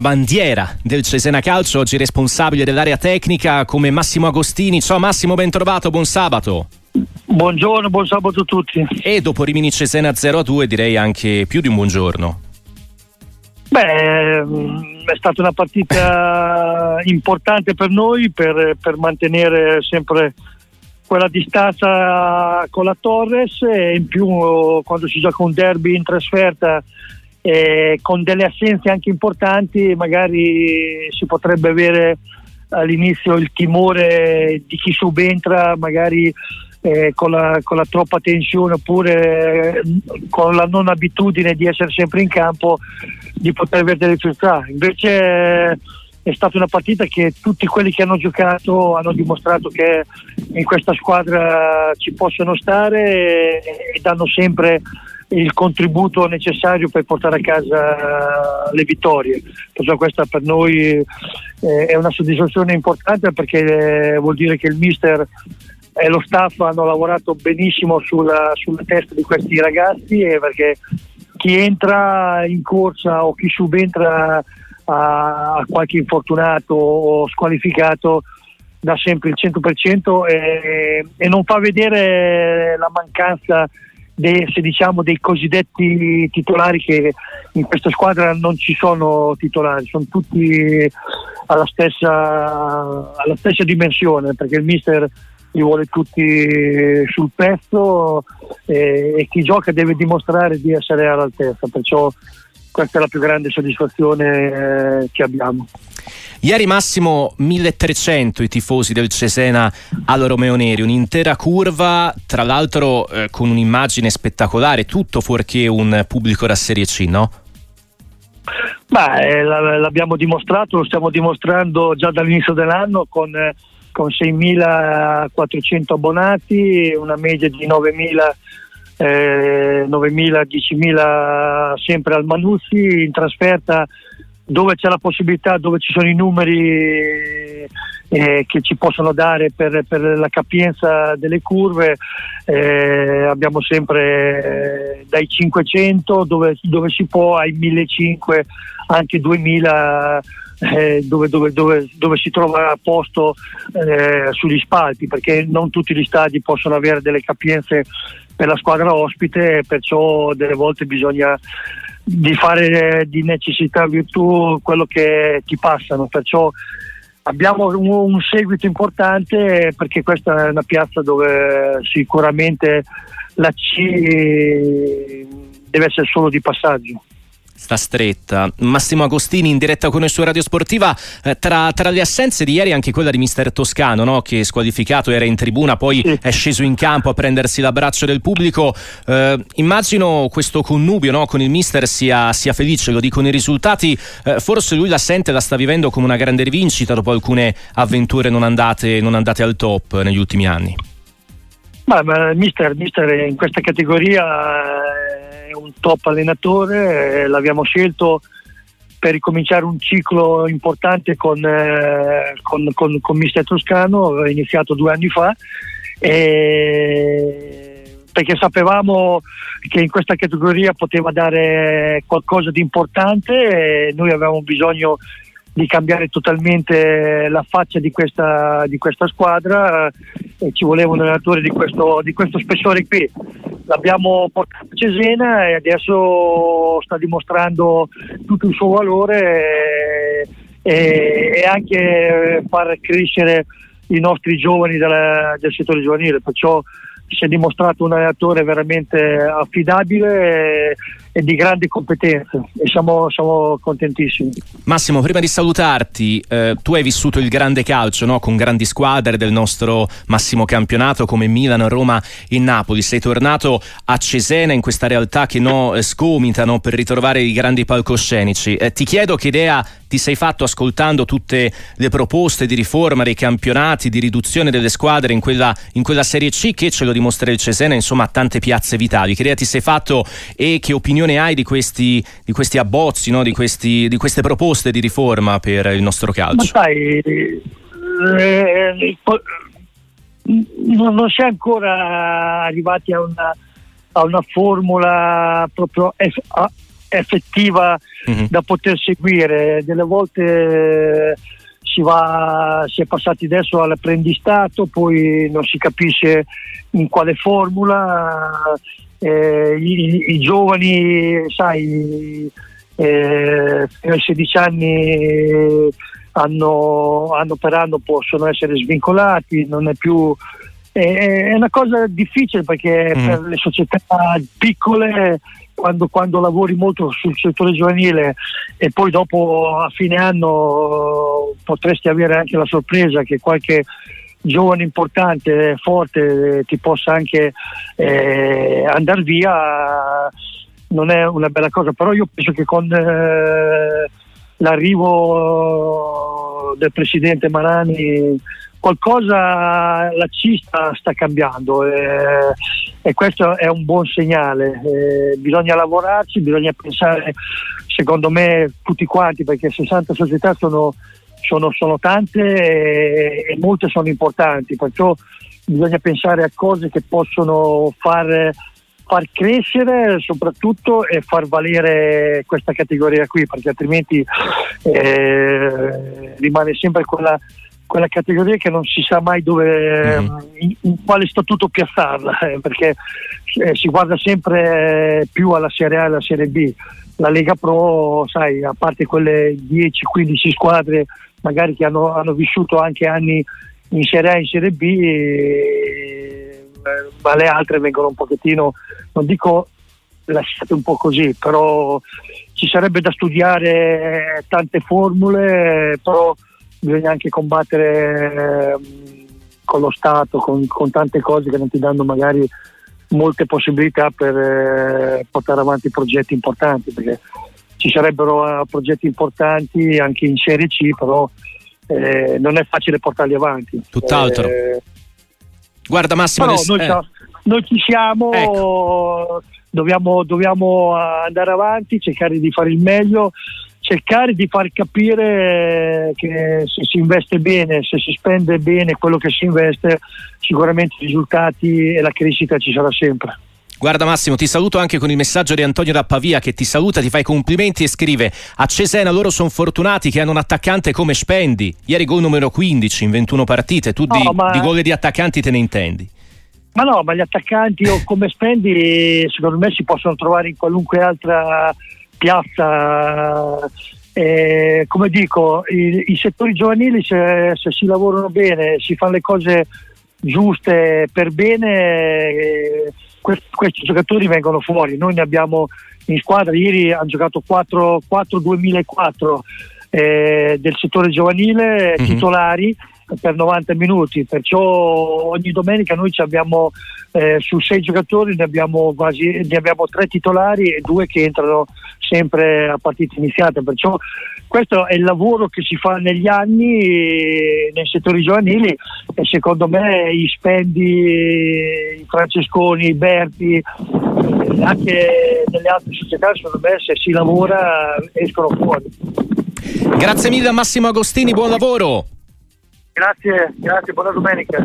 bandiera del Cesena Calcio, oggi responsabile dell'area tecnica come Massimo Agostini. Ciao Massimo, ben trovato, buon sabato. Buongiorno, buon sabato a tutti. E dopo Rimini Cesena 0 a 2 direi anche più di un buongiorno. Beh, mm, è stata una partita importante per noi per, per mantenere sempre quella distanza con la Torres e in più quando si gioca un derby in trasferta eh, con delle assenze anche importanti magari si potrebbe avere all'inizio il timore di chi subentra magari eh, con, la, con, la, troppa tensione oppure eh, con la non abitudine di essere sempre in campo di poter avere delle difficoltà invece è stata una partita che tutti quelli che hanno giocato hanno dimostrato che in questa squadra ci possono stare e, e danno sempre il contributo necessario per portare a casa le vittorie. Perciò questa per noi eh, è una soddisfazione importante perché vuol dire che il mister e lo staff hanno lavorato benissimo sulla, sulla testa di questi ragazzi e perché chi entra in corsa o chi subentra a, qualche infortunato o squalificato dà sempre il 100% e, e non fa vedere la mancanza dei, se diciamo, dei cosiddetti titolari che in questa squadra non ci sono titolari, sono tutti alla stessa, alla stessa dimensione perché il mister li vuole tutti sul pezzo e, e chi gioca deve dimostrare di essere all'altezza, perciò questa è la più grande soddisfazione eh, che abbiamo. Ieri Massimo 1300 i tifosi del Cesena al Romeo Neri, un'intera curva, tra l'altro eh, con un'immagine spettacolare, tutto fuorché un pubblico da Serie C, no? Beh, eh, l'abbiamo dimostrato, lo stiamo dimostrando già dall'inizio dell'anno con, eh, con 6.400 abbonati, una media di 9.000 eh, 9.000, 10.000 sempre al Manuzzi, in trasferta dove c'è la possibilità, dove ci sono i numeri eh, che ci possono dare per, per, la capienza delle curve, eh, abbiamo sempre eh, dai 500 dove, dove, si può ai 1500 anche 2000 eh, dove, dove, dove, dove, si trova a posto eh, sugli spalti perché non tutti gli stadi possono avere delle capienze per la squadra ospite perciò delle volte bisogna di fare di necessità virtù quello che ti passano, perciò abbiamo un, un, seguito importante perché questa è una piazza dove sicuramente la C deve essere solo di passaggio sta stretta. Massimo Agostini in diretta con noi su Radio Sportiva. Eh, tra, tra, le assenze di ieri anche quella di mister Toscano, no? che squalificato era in tribuna, poi è sceso in campo a prendersi l'abbraccio del pubblico. Eh, immagino questo connubio no? con il mister sia, sia, felice, lo dicono i risultati. Eh, forse lui la sente, la sta vivendo come una grande rivincita dopo alcune avventure non andate, non andate al top negli ultimi anni. Ma, ma mister, mister in questa categoria un top allenatore, eh, l'abbiamo scelto per ricominciare un ciclo importante con, eh, con, con, con Mister Toscano, iniziato due anni fa, perché sapevamo che in questa categoria poteva dare qualcosa di importante e noi avevamo bisogno di cambiare totalmente la faccia di questa, di questa squadra e ci voleva un allenatore di questo, di questo spessore qui l'abbiamo portato a Cesena e adesso sta dimostrando tutto il suo valore e, e, e anche far crescere i nostri giovani della, del settore giovanile, perciò si è dimostrato un allenatore veramente affidabile e, di grandi competenze e siamo, siamo, contentissimi. Massimo, prima di salutarti, eh, tu hai vissuto il grande calcio no? con grandi squadre del nostro massimo campionato come Milan, Roma e Napoli. Sei tornato a Cesena in questa realtà che no, eh, scomita no? per ritrovare i grandi palcoscenici. Eh, ti chiedo che idea ti sei fatto ascoltando tutte le proposte di riforma dei campionati, di riduzione delle squadre in quella, in quella Serie C che ce lo dimostra il Cesena, insomma, a tante piazze vitali. Che idea ti sei fatto e che opinione hai di questi, di questi abbozzi, no? di, questi, di, queste proposte di riforma per il nostro calcio? Ma sai, eh, non, non si è ancora arrivati a una, a una formula proprio effettiva mm-hmm. da poter seguire. Delle volte si, va, si è passati adesso all'apprendistato, poi non si capisce in quale formula. Eh, i, i, giovani, sai, eh, fino ai 16 anni anno, anno, per anno possono essere svincolati, non è più è, una cosa difficile perché mm. per le società piccole quando, quando, lavori molto sul settore giovanile e poi dopo a fine anno potresti avere anche la sorpresa che qualche giovane importante, forte, ti possa anche eh, andare via, non è una bella cosa, però io penso che con eh, l'arrivo del presidente Marani qualcosa la cista sta cambiando eh, e questo è un buon segnale. Eh, bisogna lavorarci, bisogna pensare, secondo me, tutti quanti, perché 60 società sono, sono, sono tante e, e, molte sono importanti, perciò bisogna pensare a cose che possono far, far crescere soprattutto e far valere questa categoria qui, perché altrimenti eh, rimane sempre quella quella categoria che non si sa mai dove, mm. in, in, quale statuto piazzarla, eh, perché eh, si guarda sempre più alla Serie A e alla Serie B. La Lega Pro, sai, a parte quelle 10-15 squadre magari che hanno, hanno, vissuto anche anni in Serie A e in Serie B, eh, ma le altre vengono un pochettino, non dico lasciate un po' così, però ci sarebbe da studiare tante formule, però bisogna anche combattere ehm, con lo Stato, con, con, tante cose che non ti danno magari molte possibilità per eh, portare avanti progetti importanti, perché ci sarebbero uh, progetti importanti anche in Serie C, però eh, non è facile portarli avanti. Tutt'altro. Eh, Guarda Massimo, però noi, eh. noi, ci siamo, ecco. dobbiamo, dobbiamo andare avanti, cercare di fare il meglio cercare di far capire che se si investe bene, se si spende bene quello che si investe, sicuramente i risultati e la crescita ci sarà sempre. Guarda Massimo, ti saluto anche con il messaggio di Antonio da Pavia che ti saluta, ti fa i complimenti e scrive a Cesena loro sono fortunati che hanno un attaccante come Spendi, ieri gol numero 15 in 21 partite, tu no, di, ma... di gol di attaccanti te ne intendi? Ma no, ma gli attaccanti o come Spendi secondo me si possono trovare in qualunque altra piazza. Eh, come dico, i, i, settori giovanili se, se, si lavorano bene, si fanno le cose giuste per bene, eh, questi, questi, giocatori vengono fuori. Noi ne abbiamo in squadra, ieri hanno giocato 4-2004 eh, del settore giovanile, mm-hmm. titolari per 90 minuti, perciò ogni domenica noi abbiamo eh, su sei giocatori ne abbiamo, quasi, ne abbiamo tre titolari e due che entrano sempre a partita iniziata, perciò questo è il lavoro che si fa negli anni nei settori giovanili e secondo me i Spendi, i Francesconi, i Berti, eh, anche nelle altre società secondo me se si lavora escono fuori. Grazie mille a Massimo Agostini, buon lavoro. Grazie, grazie, buona domenica.